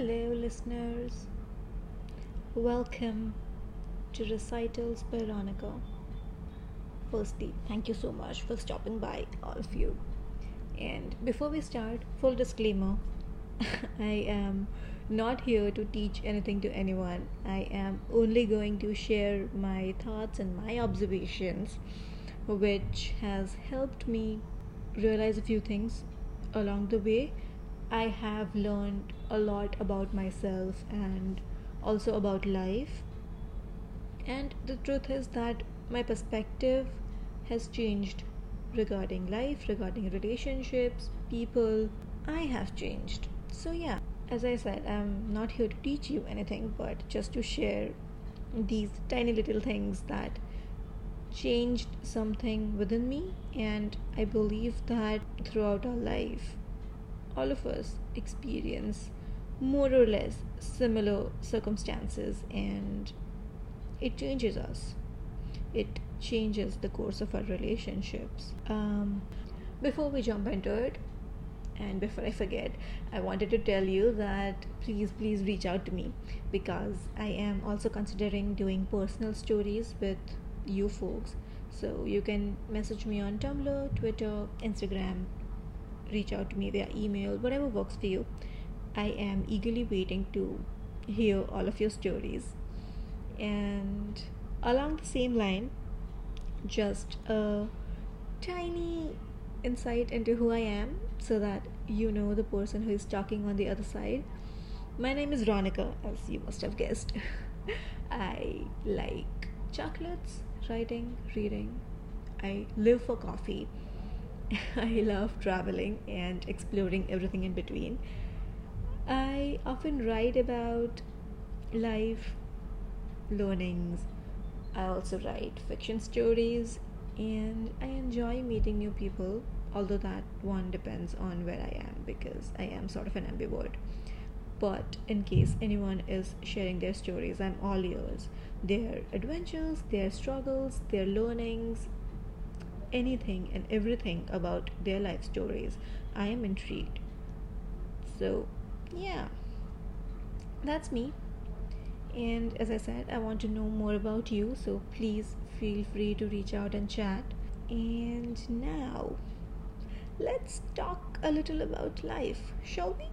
Hello, listeners. Welcome to Recitals by Ronika. Firstly, thank you so much for stopping by, all of you. And before we start, full disclaimer I am not here to teach anything to anyone. I am only going to share my thoughts and my observations, which has helped me realize a few things along the way. I have learned a lot about myself and also about life. And the truth is that my perspective has changed regarding life, regarding relationships, people. I have changed. So, yeah, as I said, I'm not here to teach you anything, but just to share these tiny little things that changed something within me. And I believe that throughout our life, all of us experience more or less similar circumstances, and it changes us. It changes the course of our relationships. Um, before we jump into it, and before I forget, I wanted to tell you that please, please reach out to me because I am also considering doing personal stories with you folks. So you can message me on Tumblr, Twitter, Instagram, reach out to me via email, whatever works for you. I am eagerly waiting to hear all of your stories. And along the same line, just a tiny insight into who I am so that you know the person who is talking on the other side. My name is Ronika, as you must have guessed. I like chocolates, writing, reading. I live for coffee. I love traveling and exploring everything in between. I often write about life, learnings. I also write fiction stories and I enjoy meeting new people, although that one depends on where I am because I am sort of an ambivert. But in case anyone is sharing their stories, I'm all ears. Their adventures, their struggles, their learnings, anything and everything about their life stories. I am intrigued. So, yeah, that's me. And as I said, I want to know more about you, so please feel free to reach out and chat. And now, let's talk a little about life, shall we?